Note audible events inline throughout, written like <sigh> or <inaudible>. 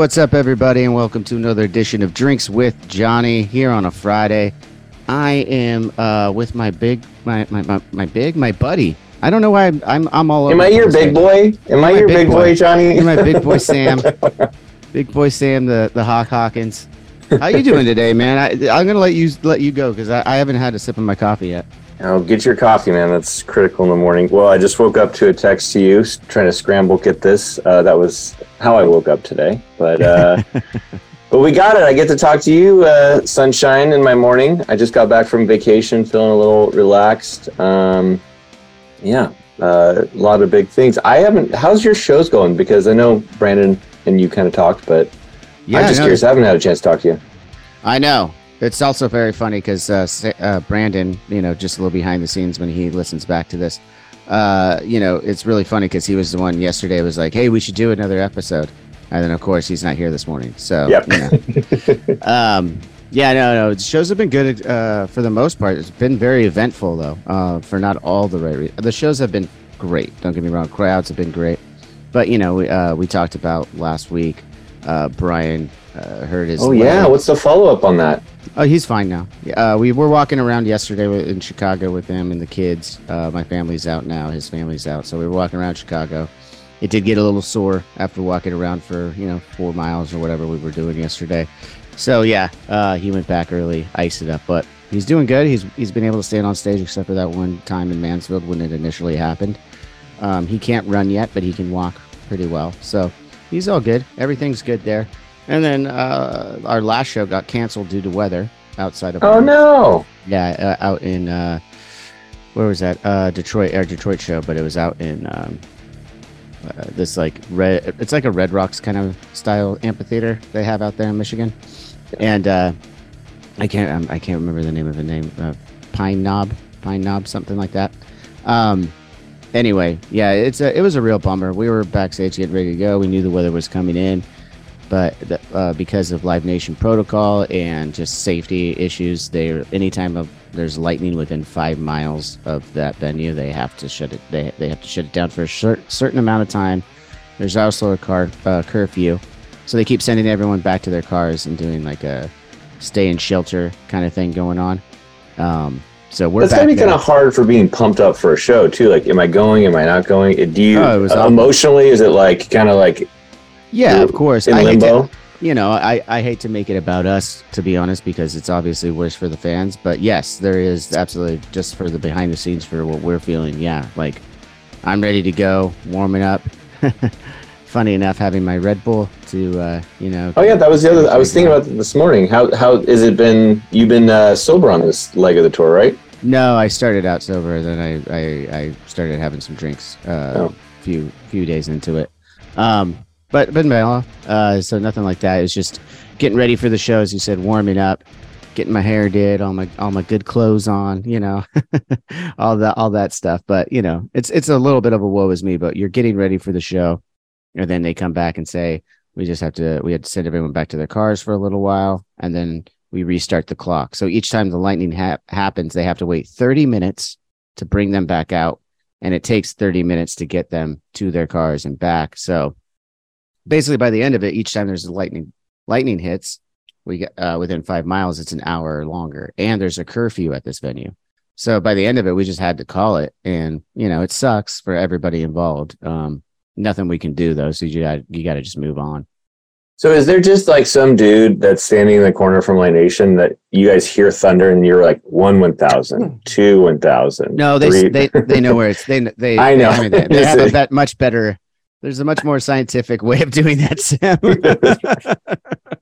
what's up, everybody, and welcome to another edition of Drinks with Johnny here on a Friday. I am uh, with my big, my, my, my, my big, my buddy. I don't know why I'm, I'm, I'm all over. Am I your big boy? Am I your big big boy. boy, Johnny? You're my big boy Sam. <laughs> Big boy Sam, the the Hawk Hawkins. How you doing today, man? I, I'm gonna let you let you go because I, I haven't had a sip of my coffee yet. Oh, get your coffee, man. That's critical in the morning. Well, I just woke up to a text to you, trying to scramble get this. Uh, that was how I woke up today. But uh, <laughs> but we got it. I get to talk to you, uh, sunshine in my morning. I just got back from vacation, feeling a little relaxed. Um, yeah, uh, a lot of big things. I haven't. How's your shows going? Because I know Brandon and you kind of talked, but I'm just no, curious. I haven't had a chance to talk to you. I know. It's also very funny because uh, uh, Brandon, you know, just a little behind the scenes when he listens back to this, uh, you know, it's really funny because he was the one yesterday was like, hey, we should do another episode. And then, of course, he's not here this morning. So, Yep. you know. <laughs> um, yeah, no, no. The shows have been good uh, for the most part. It's been very eventful, though, uh, for not all the right reasons. The shows have been great. Don't get me wrong. Crowds have been great. But, you know, we, uh, we talked about last week, uh, Brian uh, hurt his Oh yeah, what's the follow up on that? Oh, he's fine now. Uh, we were walking around yesterday in Chicago with him and the kids. Uh, my family's out now. His family's out. So we were walking around Chicago. It did get a little sore after walking around for, you know, four miles or whatever we were doing yesterday. So yeah, uh, he went back early, iced it up, but he's doing good. He's he's been able to stand on stage except for that one time in Mansfield when it initially happened. Um, he can't run yet, but he can walk pretty well. So he's all good. Everything's good there. And then uh, our last show got canceled due to weather outside of. Oh our- no. Yeah, uh, out in uh, where was that? Uh, Detroit, our Detroit show, but it was out in um, uh, this like red. It's like a Red Rocks kind of style amphitheater they have out there in Michigan, and uh, I can't um, I can't remember the name of the name. Uh, Pine Knob, Pine Knob, something like that. Um, anyway, yeah, it's a it was a real bummer. We were backstage getting ready to go. We knew the weather was coming in, but the, uh, because of Live Nation protocol and just safety issues, they anytime of, there's lightning within five miles of that venue, they have to shut it. They they have to shut it down for a cer- certain amount of time. There's also a car uh, curfew, so they keep sending everyone back to their cars and doing like a stay in shelter kind of thing going on. Um, so we're That's back gotta be kind of hard for being pumped up for a show too. Like, am I going? Am I not going? Do you Oh, uh, emotionally? Is it like kind of like yeah, of course. in I hate to- limbo? you know, I, I hate to make it about us, to be honest, because it's obviously worse for the fans. But yes, there is absolutely just for the behind the scenes for what we're feeling. Yeah, like I'm ready to go, warming up. <laughs> Funny enough, having my Red Bull to, uh, you know. Oh yeah, that was the other. I was thinking about this morning. How how is it been? You've been uh, sober on this leg of the tour, right? No, I started out sober, then I, I, I started having some drinks uh, Oh. a few few days into it. Um, but but mellow, uh, so nothing like that. It's just getting ready for the show, as you said, warming up, getting my hair did, all my all my good clothes on, you know, <laughs> all that all that stuff. But you know, it's it's a little bit of a woe is me. But you're getting ready for the show, and then they come back and say we just have to we had to send everyone back to their cars for a little while, and then we restart the clock. So each time the lightning hap happens, they have to wait 30 minutes to bring them back out, and it takes 30 minutes to get them to their cars and back. So basically, by the end of it, each time there's a lightning lightning hits, we get uh, within five miles, it's an hour longer, and there's a curfew at this venue. So by the end of it, we just had to call it, and you know it sucks for everybody involved. Um, nothing we can do though, so you got you got to just move on. So is there just like some dude that's standing in the corner from Light Nation that you guys hear thunder and you're like one one thousand, two one thousand? No, they they they know where it's they they. <laughs> I know. They, they, they have a <laughs> bet, much better. There's a much more scientific way of doing that, Sam. <laughs>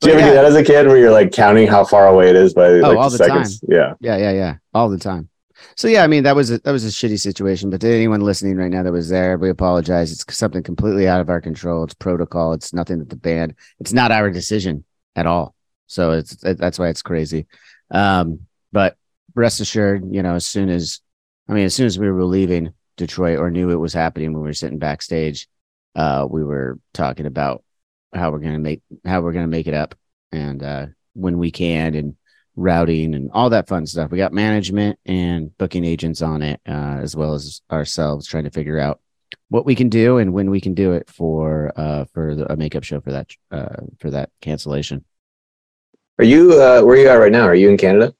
Do you ever yeah. do that as a kid where you're like counting how far away it is by like Oh, all the seconds? Yeah. yeah, yeah, yeah, all the time. So yeah, I mean that was a, that was a shitty situation. But to anyone listening right now that was there, we apologize. It's something completely out of our control. It's protocol. It's nothing that the band. It's not our decision at all. So it's that's why it's crazy. Um, but rest assured, you know, as soon as I mean, as soon as we were leaving Detroit or knew it was happening when we were sitting backstage, uh, we were talking about how we're gonna make how we're gonna make it up and uh, when we can and routing and all that fun stuff. We got management and booking agents on it, uh, as well as ourselves trying to figure out what we can do and when we can do it for uh for the, a makeup show for that uh for that cancellation. Are you uh where you at right now? Are you in Canada?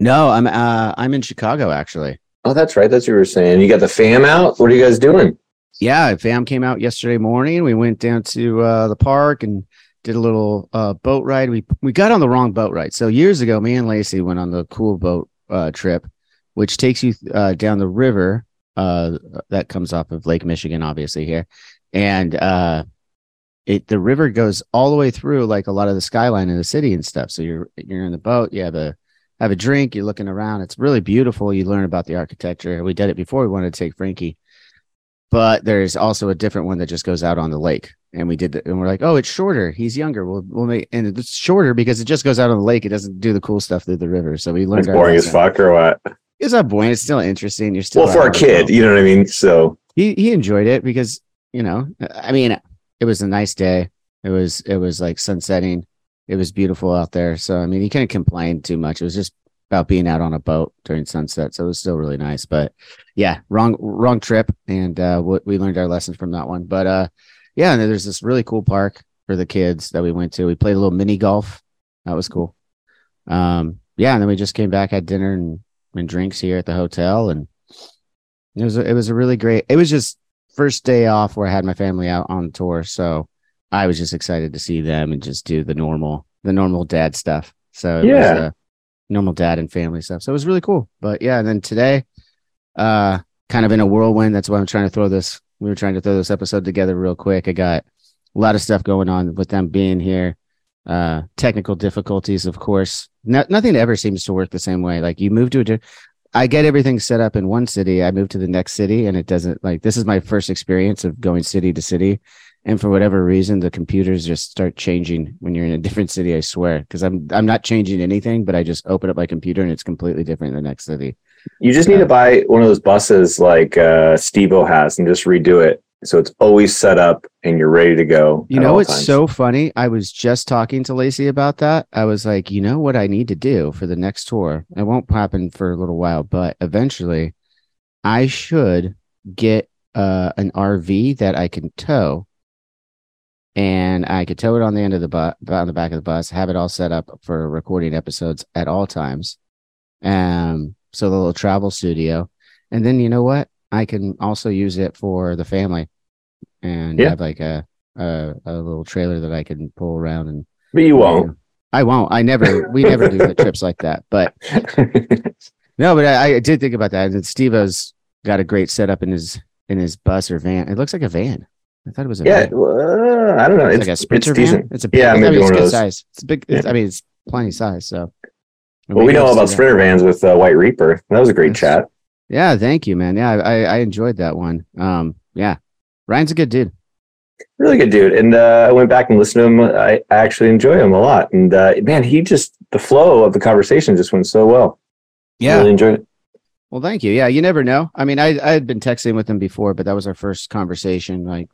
No, I'm uh I'm in Chicago actually. Oh, that's right. That's what you were saying. You got the fam out. What are you guys doing? Yeah, fam came out yesterday morning. We went down to uh the park and did a little uh boat ride. We we got on the wrong boat ride. So years ago, me and Lacey went on the cool boat uh trip, which takes you uh down the river uh that comes off of Lake Michigan, obviously here. And uh it the river goes all the way through like a lot of the skyline of the city and stuff. So you're you're in the boat, you have a have a drink, you're looking around. It's really beautiful. You learn about the architecture. We did it before we wanted to take Frankie. But there's also a different one that just goes out on the lake. And we did that, and we're like, oh, it's shorter. He's younger. We'll we'll make and it's shorter because it just goes out on the lake. It doesn't do the cool stuff through the river. So we learned. It's boring as fuck, or what? It's not boring. It's still interesting. You're still well for a kid. You know what I mean? So he he enjoyed it because you know, I mean, it was a nice day. It was it was like sunsetting. It was beautiful out there. So I mean, he couldn't complain too much. It was just about being out on a boat during sunset. So it was still really nice. But yeah, wrong wrong trip, and uh, we learned our lesson from that one. But uh, yeah, and there's this really cool park for the kids that we went to. We played a little mini golf. That was cool. Um, yeah, and then we just came back, had dinner and, and drinks here at the hotel, and it was it was a really great. It was just first day off where I had my family out on tour, so I was just excited to see them and just do the normal the normal dad stuff. So yeah. Was, uh, normal dad and family stuff. So it was really cool. But yeah, and then today, uh, kind of in a whirlwind. That's why I'm trying to throw this. We were trying to throw this episode together real quick. I got a lot of stuff going on with them being here. Uh, technical difficulties, of course. No, nothing ever seems to work the same way. Like you move to a, I get everything set up in one city. I move to the next city, and it doesn't. Like this is my first experience of going city to city, and for whatever reason the computers just start changing when you're in a different city i swear. Because i'm i'm not changing anything but i just open up my computer and it's completely different in the next city. You just need to buy one of those buses like uh steve-o has and just redo it. So it's always set up and you're ready to go you know it's so funny? I was just talking to lacey about that. I was like you know what i need to do for the next tour? It won't happen for a little while but eventually i should get uh, an rv that i can tow and I could tow it on the end of the bus, on the back of the bus, have it all set up for recording episodes at all times. Um, so the little travel studio, and then you know what? I can also use it for the family, and yeah. have like a, a, a little trailer that I can pull around and. But you won't. I won't. I never. We never do the trips like that. But <laughs> no, but I, I did think about that. And Steve-O's got a great setup in his in his bus or van. It looks like a van. I thought it was a yeah. Uh, I don't know. It's, it's like a Sprinter it's van. It's a big, yeah, maybe I mean, it's good size. It's big. It's, yeah. I mean, it's plenty size. So. Well, we know all about Sprinter vans with uh, White Reaper. That was a great chat. Yeah, thank you, man. Yeah, I, I enjoyed that one. Um, yeah, Ryan's a good dude. Really good dude. And uh, I went back and listened to him. I, I actually enjoy him a lot. And uh, man, he just the flow of the conversation just went so well. Yeah, I really enjoyed it. Well, thank you. Yeah, you never know. I mean, I I had been texting with him before, but that was our first conversation. Like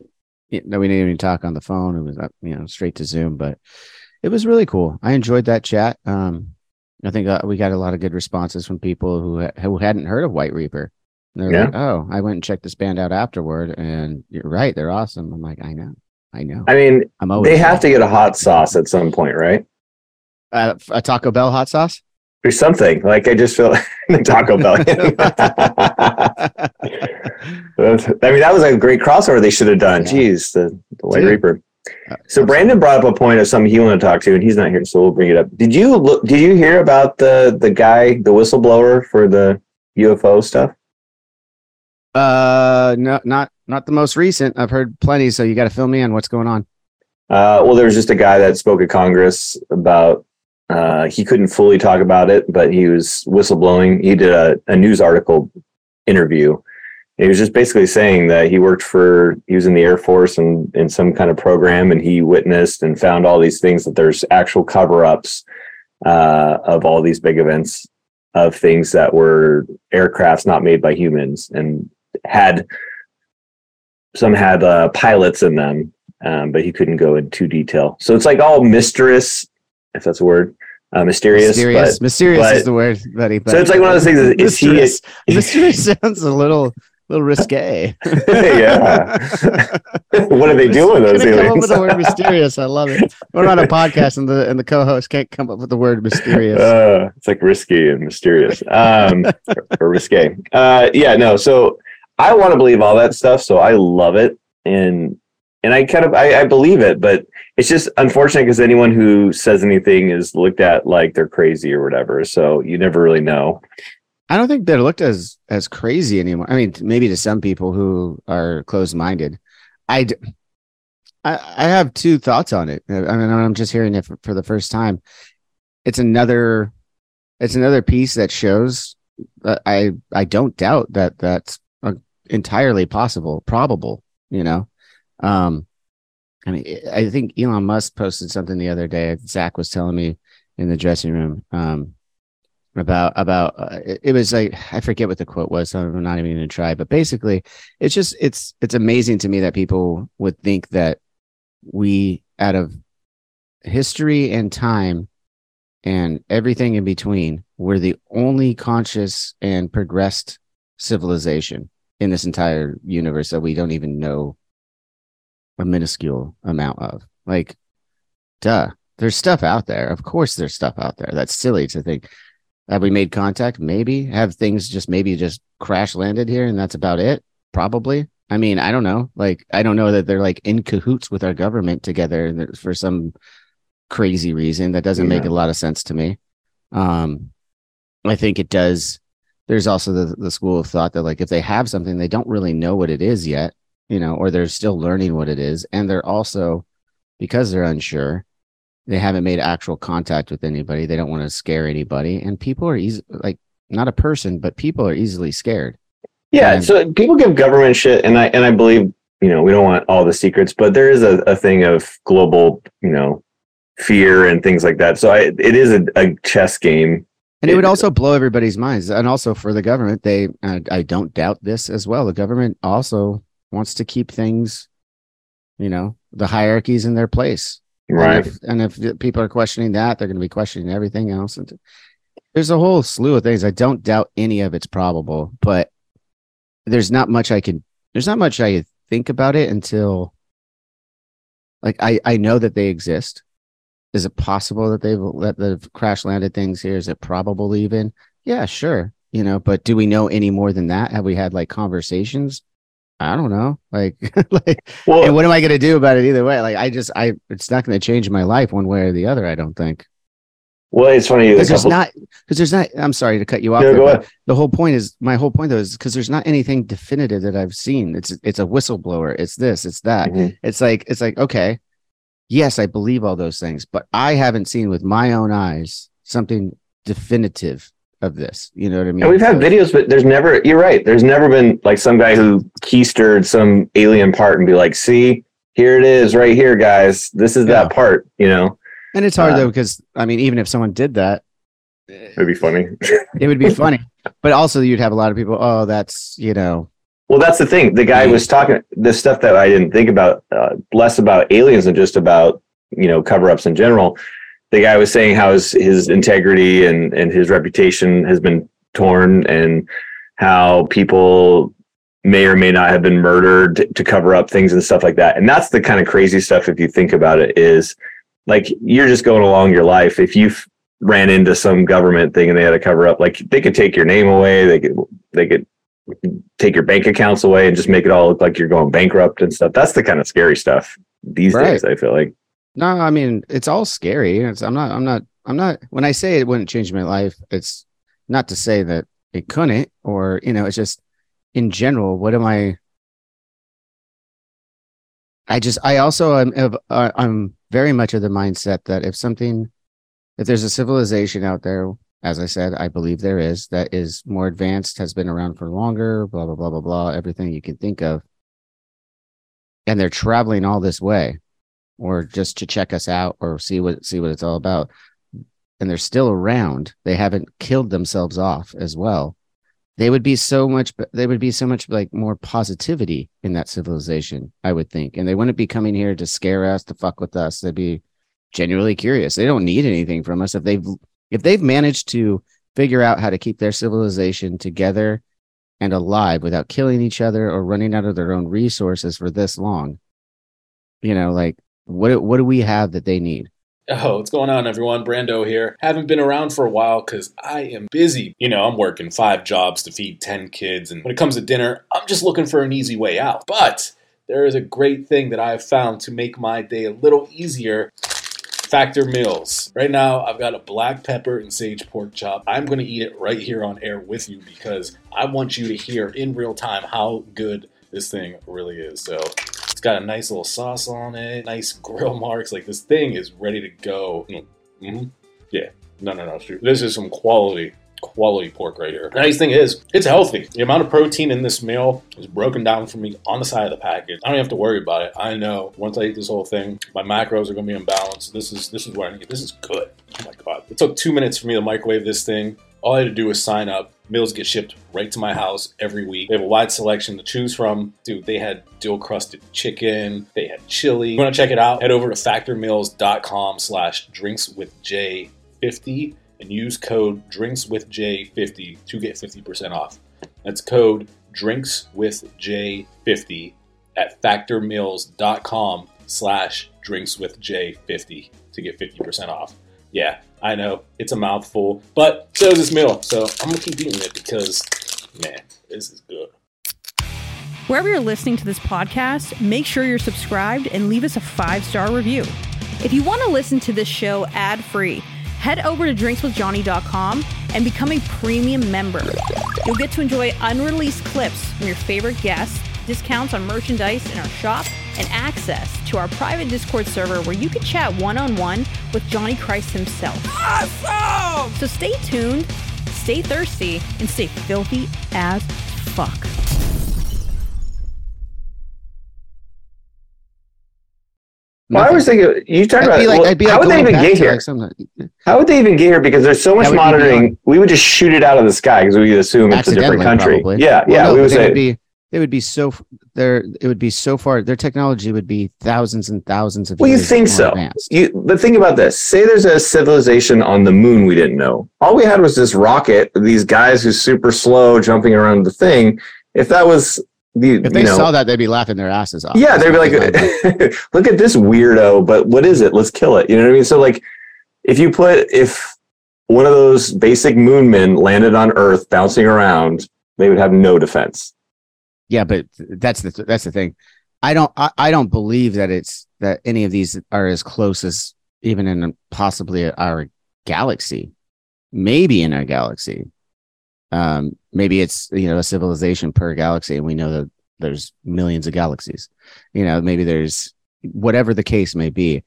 no, we didn't even talk on the phone. It was you know straight to Zoom, but it was really cool. I enjoyed that chat. Um, I think uh, we got a lot of good responses from people who who hadn't heard of White Reaper. And they're yeah. like, "Oh, I went and checked this band out afterward, and you're right, they're awesome." I'm like, "I know, I know." I mean, I'm always they have to get a hot sauce at some point, right? Uh, a Taco Bell hot sauce or something. Like I just feel like <laughs> Taco Bell. <laughs> <laughs> I mean, that was a great crossover they should have done. Yeah. Jeez, the, the White Dude. Reaper. Uh, so Brandon brought up a point of something he wanted to talk to, and he's not here, so we'll bring it up. Did you look? Did you hear about the the guy, the whistleblower for the UFO stuff? Uh, no, not not the most recent. I've heard plenty, so you got to fill me in. What's going on? Uh, well, there was just a guy that spoke at Congress about uh, he couldn't fully talk about it, but he was whistleblowing. He did a, a news article interview. He was just basically saying that he worked for, he was in the Air Force and in some kind of program, and he witnessed and found all these things that there's actual cover ups uh, of all these big events of things that were aircrafts not made by humans and had some had uh, pilots in them, um, but he couldn't go into detail. So it's like all mysterious if that's a word. Uh, mysterious, mysterious, but, mysterious but, is the word, buddy. So it's like one of those things. Is, is he? Mysterious, <laughs> mysterious sounds a little, little risque. <laughs> yeah. <laughs> what are they doing? Those Couldn't come up with the word mysterious. I love it. We're on a podcast, and the and the co-host can't come up with the word mysterious. Uh, it's like risky and mysterious, um, or, <laughs> or risque. Uh, yeah, no. So I want to believe all that stuff. So I love it, and and I kind of I, I believe it, but it's just unfortunate because anyone who says anything is looked at like they're crazy or whatever. So you never really know. I don't think they're looked as as crazy anymore. I mean, maybe to some people who are closed minded. I, I have two thoughts on it. I mean, I'm just hearing it for, for the first time. It's another, it's another piece that shows. That I I don't doubt that that's uh, entirely possible, probable. You know, um, I mean, I think Elon Musk posted something the other day. Zach was telling me in the dressing room um, about about uh, it, was like I forget what the quote was. So I'm not even going to try. But basically, it's just it's it's amazing to me that people would think that we out of history and time and everything in between we're the only conscious and progressed civilization in this entire universe that we don't even know a minuscule amount of. Like, duh, there's stuff out there. Of course, there's stuff out there. That's silly to think. Have we made contact? Maybe. Have things just maybe just crash landed here and that's about it? Probably. I mean, I don't know. Like, I don't know that they're like in cahoots with our government together for some crazy reason. That doesn't make a lot of sense to me. Um, I think it does. There's also the, the school of thought that like if they have something, they don't really know what it is yet you know, or they're still learning what it is. And they're also, because they're unsure, they haven't made actual contact with anybody. They don't want to scare anybody. And people are easy, like not a person, but people are easily scared. Yeah, And- so people give government shit, and I and I believe you know we don't want all the secrets, but there is a, a thing of global you know fear and things like that. So I, it is a, a chess game. And it would also blow everybody's minds. And also for the government, they, uh, I don't doubt this as well. The government also wants to keep things, you know, the hierarchies in their place. Right. And if, and if people are questioning that, they're going to be questioning everything else. And there's a whole slew of things. I don't doubt any of it's probable, but there's not much I can, there's not much I think about it until like I, I know that they exist. Is it possible that they've that they've crash landed things here? Is it probable even? Yeah, sure. You know, but do we know any more than that? Have we had like conversations? I don't know. Like, <laughs> like Well, and what am I going to do about it either way? Like, I just, I, it's not going to change my life one way or the other. I don't think well, it's funny. because there's not, because there's not. I'm sorry to cut you off. No, there, the whole point is, my whole point though is because there's not anything definitive that I've seen. It's, it's a whistleblower. It's this. It's that. Mhm. It's like, it's like, okay, yes, I believe all those things, but I haven't seen with my own eyes something definitive of this. You know what I mean? And we've had videos, but there's never. You're right. There's never been like some guy who keistered some alien part and be like, "See, here it is, right here, guys. This is Yeah. that part." You know, And it's hard Uh, though because I mean, even if someone did that, it'd be funny. it would be funny. <laughs> <laughs> But also, you'd have a lot of people. Oh, that's you know, Well, that's the thing. The guy was talking the stuff that I didn't think about, uh, less about aliens and just about you know cover ups in general. The guy was saying how his his integrity and and his reputation has been torn, and how people may or may not have been murdered to, cover up things and stuff like that. And that's the kind of crazy stuff. If you think about it, is like you're just going along your life. If you ran into some government thing and they had to cover up, like they could take your name away, they could they could take your bank accounts away and just make it all look like you're going bankrupt and stuff. That's the kind of scary stuff these Right. days. I feel like. No, I mean, it's all scary. It's, I'm not, I'm not, I'm not. When I say it wouldn't change my life, it's not to say that it couldn't, or you know, it's just in general. What am I? I just, I also am, uh, I'm very much of the mindset that if something if there's a civilization out there, as I said, I believe there is that is more advanced, has been around for longer, blah blah blah blah blah, everything you can think of, and they're traveling all this way, or just to check us out or see what see what it's all about, and they're still around. They haven't killed themselves off as well. They would be so much. They would be so much like more positivity in that civilization, I would think, and they wouldn't be coming here to scare us, to fuck with us. They'd be genuinely curious. They don't need anything from us if they've if they've managed to figure out how to keep their civilization together and alive without killing each other or running out of their own resources for this long. You know, like what what do we have that they need? Oh, what's going on, everyone? Brando here. Haven't been around for a while because I am busy. You know, I'm working five jobs to feed 10 kids, and when it comes to dinner, I'm just looking for an easy way out. But there is a great thing that I have found to make my day a little easier Factor Meals. Right now, I've got a black pepper and sage pork chop. I'm going to eat it right here on air with you because I want you to hear in real time how good this thing really is. So got a nice little sauce on it, nice grill <laughs> marks. Like this thing is ready to go. Mm-hmm. Yeah, no, no, no. This is some quality quality pork right here. Nice thing is, it's healthy. The amount of protein in this meal is broken down for me on the side of the package. I don't have to worry about it. I know once I eat this whole thing, my macros are gonna be imbalanced. This is this is what I need. This is good. Oh my god. It took two minutes for me to microwave this thing. All I had to do was sign up. Meals get shipped right to my house every week. They have a wide selection to choose from. Dude, they had dual crusted chicken. They had chili. You want to check it out? Head over to factormeals.com slash drinks with J50 and use code drinkswithj50 to get 50% off. That's code drinkswithj50 at factormeals.com slash drinkswithj50 to get 50% off. Yeah, I know it's a mouthful, but so is this meal. So I'm gonna keep eating it because, man, this is good. Wherever you're listening to this podcast, make sure you're subscribed and leave us a five star review. If you want to listen to this show ad free, head over to drinkswithjohnny.com and become a premium member. You'll get to enjoy unreleased clips from your favorite guests, discounts on merchandise in our shop, and access to our private Discord server where you can chat one on one with Johnny Christ himself. Awesome! So stay tuned, stay thirsty, and stay filthy as fuck. Well, I was thinking you talk about like, well, like how would they even get here? Like how would they even get here? Because there's so much monitoring. We would just shoot it out of the sky because we would assume it's a different country. Probably. Yeah, well, yeah. No, we would they say would be. They would be so. There, it would be so far. Their technology would be thousands and thousands of. Well, you think so? Advanced. You, but think about this. Say there's a civilization on the moon we didn't know. All we had was this rocket. These guys who's super slow jumping around the thing. If that was the, If they you know, saw that, they'd be laughing their asses off. Yeah, they'd be like, Like, <laughs> look at this weirdo, but what is it? Let's kill it. You know what I mean? So like if you put if one of those basic moon men landed on Earth bouncing around, they would have no defense. Yeah, but that's the that's the thing. I don't I, I don't believe that it's that any of these are as close as even in possibly our galaxy, maybe in our galaxy. Um, maybe it's you know a civilization per galaxy, and we know that there's millions of galaxies. You know, maybe there's whatever the case may be.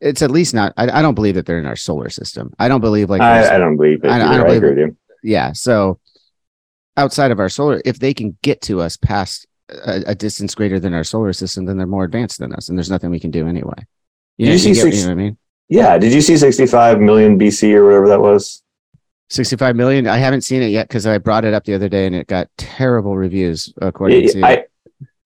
It's at least not. I, I don't believe that they're in our solar system. I don't believe like I, I don't believe it. I don't- I don't I, believe agree with you. yeah. So outside of our solar, if they can get to us past a, a distance greater than our solar system, then they're more advanced than us, and there's nothing we can do anyway. You, Did know, you see get- six- you know what I mean? Yeah. Did you see 65 million BC or whatever that was? 65 million. I haven't seen it yet because I brought it up the other day and it got terrible reviews according to I,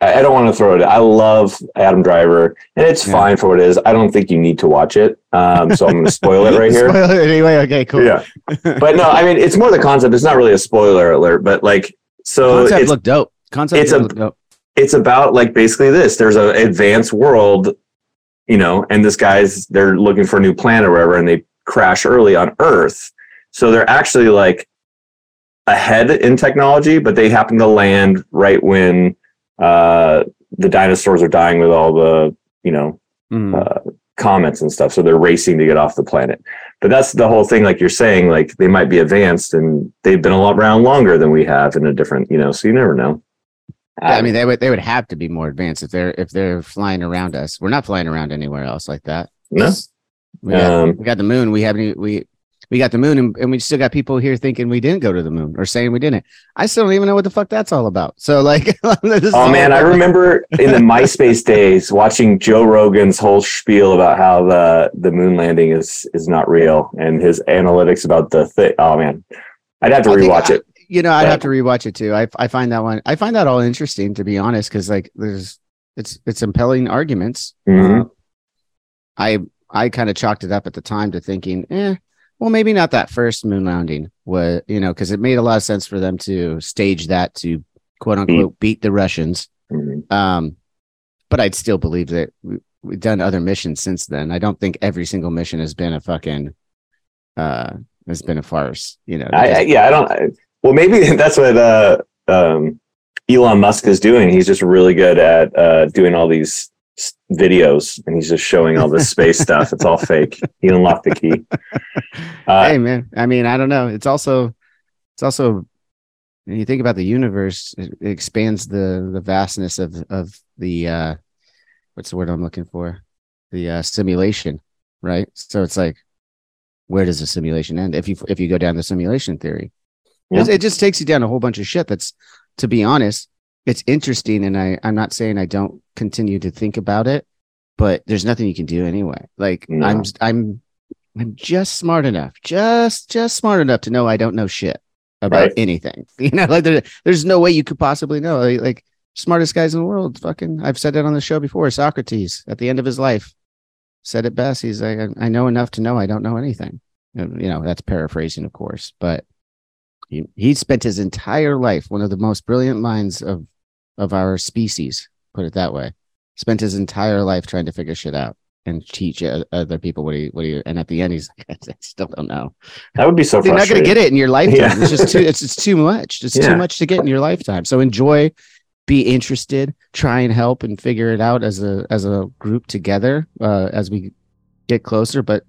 I don't want to throw it. I love Adam Driver, and it's Yeah. fine for what it is. I don't think you need to watch it, um, so I'm going to spoil it right <laughs> here. Spoil it anyway. Okay, cool. Yeah, but no, I mean it's more the concept. It's not really a spoiler alert, but like so Concept looked dope. Concept it's a- dope. it's about like basically this. There's an advanced world, you know, and this guy's they're looking for a new planet or whatever, and they crash early on Earth. So they're actually like ahead in technology, but they happen to land right when uh, the dinosaurs are dying with all the you know Mhm. uh, comets and stuff. So they're racing to get off the planet. But that's the whole thing. Like you're saying, like they might be advanced and they've been a lot around longer than we have in a different, you know. So you never know. Yeah, I mean, they would they would have to be more advanced if they're if they're flying around us. We're not flying around anywhere else like that. no. We got, Um, we got the moon. We haven't. We we got the moon, and, and we still got people here thinking we didn't go to the moon or saying we didn't. I still don't even know what the fuck that's all about. So like, <laughs> Oh man, I remember in the <laughs> MySpace days watching Joe Rogan's whole spiel about how the the moon landing is is not real and his analytics about the thing. Oh man, I'd have to I rewatch I- it. You know, I'd But- have to rewatch it too. I I find that one. I find that all interesting to be honest, because like there's it's it's impelling arguments. Mhm. Uh, I I kind of chalked it up at the time to thinking, eh, well, maybe not that first moon landing was, you know, because it made a lot of sense for them to stage that to quote unquote beat the Russians. Mhm. Um, but I'd still believe that we, we've done other missions since then. I don't think every single mission has been a fucking uh has been a farce. You know, I, I, yeah, I don't. I, well, maybe <laughs> that's what uh, um, Elon Musk is doing. He's just really good at uh, doing all these videos, and he's just showing all this space <laughs> stuff. It's all fake. He unlocked the key. <laughs> Uh, hey man, I mean, I don't know. It's also it's also when you think about the universe, it, it expands the the vastness of of the uh what's the word I'm looking for? The uh simulation, right? So it's like where does the simulation end if you if you go down the simulation theory? Yeah. It, it just takes you down a whole bunch of shit that's to be honest, it's interesting and I I'm not saying I don't continue to think about it, but there's nothing you can do anyway. Like No. I'm I'm I'm just smart enough, just just smart enough to know I don't know shit about Right. anything. <laughs> You know, like there, there's no way you could possibly know. Like, like smartest guys in the world, fucking. I've said it on the show before. Socrates, at the end of his life, said it best. He's like, I, I know enough to know I don't know anything. You know, that's paraphrasing, of course, but he he spent his entire life, one of the most brilliant minds of of our species, put it that way, spent his entire life trying to figure shit out and teach other people what he what he. And at the end, he's like, <laughs> I still don't know. that would be so You're not going to get it in your lifetime. Yeah. It's just too. It's, it's too much. It's Yeah. too much to get in your lifetime. So enjoy, be interested, try and help and figure it out as a as a group together uh, as we get closer. But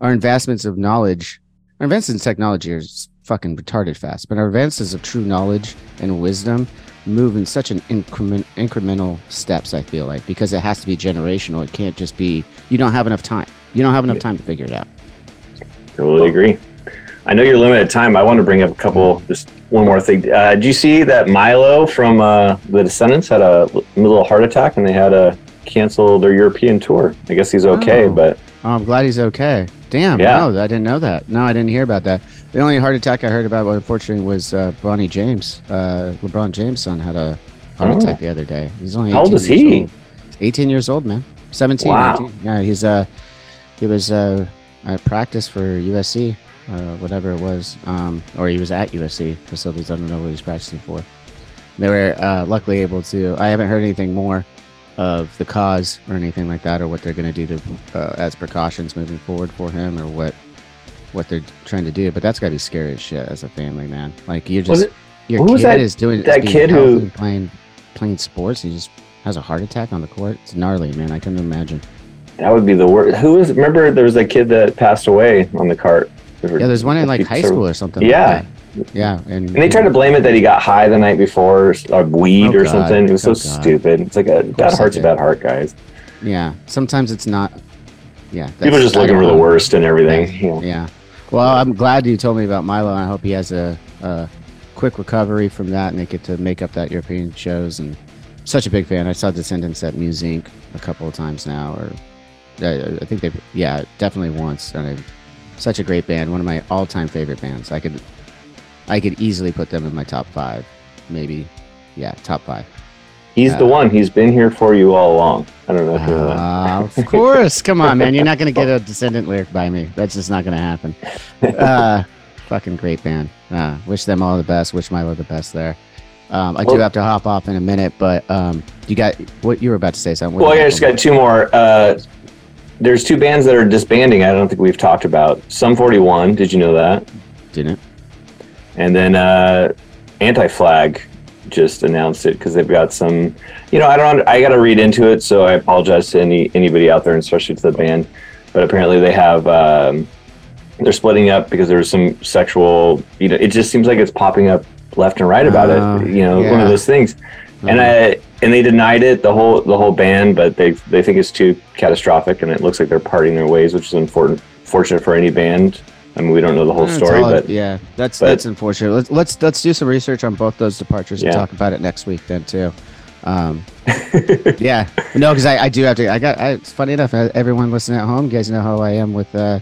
our investments of knowledge, our advances in technology are s- fucking retarded fast. But our advances of true knowledge and wisdom move in such an increment incremental steps. I feel like because it has to be generational. It can't just be. You don't have enough time. You don't have enough time to figure it out. Totally agree. I know you're limited time. I want to bring up a couple, just one more thing. Uh, did you see that Milo from uh, the Descendents had a little heart attack and they had to cancel their European tour? I guess he's okay, Oh. but Oh, I'm glad he's okay. Damn, Yeah. no, I didn't know that. No, I didn't hear about that. The only heart attack I heard about, unfortunately, was uh, Bronny James. Uh, LeBron James' son had a heart Oh. attack the other day. He's only How old 18 is he? old. 18 years old, man. 17. Wow. 18. Yeah, he's uh, he was uh, at practice for USC, uh, whatever it was, um, or he was at USC facilities. I don't know what he was practicing for. They were uh, luckily able to. I haven't heard anything more of the cause or anything like that, or what they're going to do to uh, as precautions moving forward for him, or what what they're trying to do. But that's got to be scary as shit as a family, man. Like you're just it- your kid that- is doing that is kid who- playing playing sports. He just has a heart attack on the court. It's gnarly, man. I couldn't imagine. that would be the worst. Who was? Remember, there was a kid that passed away on the cart. Yeah, there's one in like high school or something. like Yeah. that. yeah, and, And they tried to blame it that he got high the night before, or weed Oh, or God. something. It was so Oh, God. stupid. It's like a bad heart's a bad heart, guys. Yeah, sometimes it's not. Yeah, People are just looking for the worst and everything. know. Yeah. Well, I'm glad you told me about Milo. I hope he has a, a quick recovery from that and they get to make up that European shows. And such a big fan. I saw Descendents at Muse a couple of times now, or uh, I think they, yeah, definitely once. I, such a great band. One of my all-time favorite bands. I could, I could easily put them in my top five, maybe. Yeah, top five. He's the Uh, one. He's been here for you all along. I don't know if you know that. Uh, of <laughs> course. Come on, man. You're not going to get a Descendent lyric by me. That's just not going to happen. <laughs> Uh, fucking great band. Uh, wish them all the best. Wish Milo the best there. Um, I do have to hop off in a minute, but um, you got what you were about to say something. Well, I just got two more. Uh, there's two bands that are disbanding. I don't think we've talked about. Sum 41. Did you know that? Didn't. And then uh, Anti Flag just announced it because they've got some. You know, I don't. I got to read into it, so I apologize to any anybody out there, and especially to the band. But apparently, they have. Um, they're splitting up because there's some sexual. You know, it just seems like it's popping up left and right about Oh, it. You know, one of those things. and I and they denied it the whole the whole band, but they they think it's too catastrophic, and it looks like they're parting their ways, which is important fortunate for any band. I mean, we don't know the whole story, all- but yeah, that's but- that's unfortunate. Let's let's let's do some research on both those departures and talk about it next week then too. Um, <laughs> yeah, no, because I, I do have to. I got. I, it's funny enough. uh, Everyone listening at home, you guys know how I am with uh,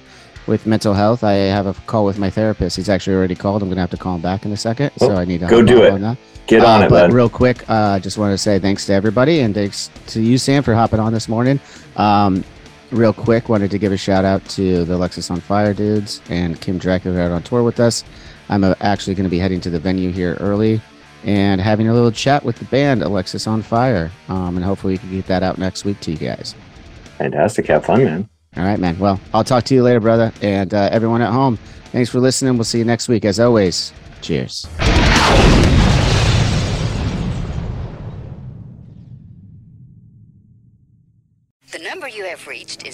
with mental health. I have a call with my therapist. He's actually already called. I'm gonna have to call him back in a second. so I need to go do it. on that. get on Uh, it, but bud. real quick, uh, just want to say thanks to everybody and thanks to you, Sam, for hopping on this morning. Um, real quick, wanted to give a shout out to the Lexus on Fire dudes and Kim Dracula who are out on tour with us. I'm uh, actually going to be heading to the venue here early and having a little chat with the band Alexisonfire. Um, and hopefully we can get that out next week to you guys. Fantastic. Have fun, man. All right, man. Well, I'll talk to you later, brother. And uh, everyone at home, thanks for listening. We'll see you next week. As always, cheers.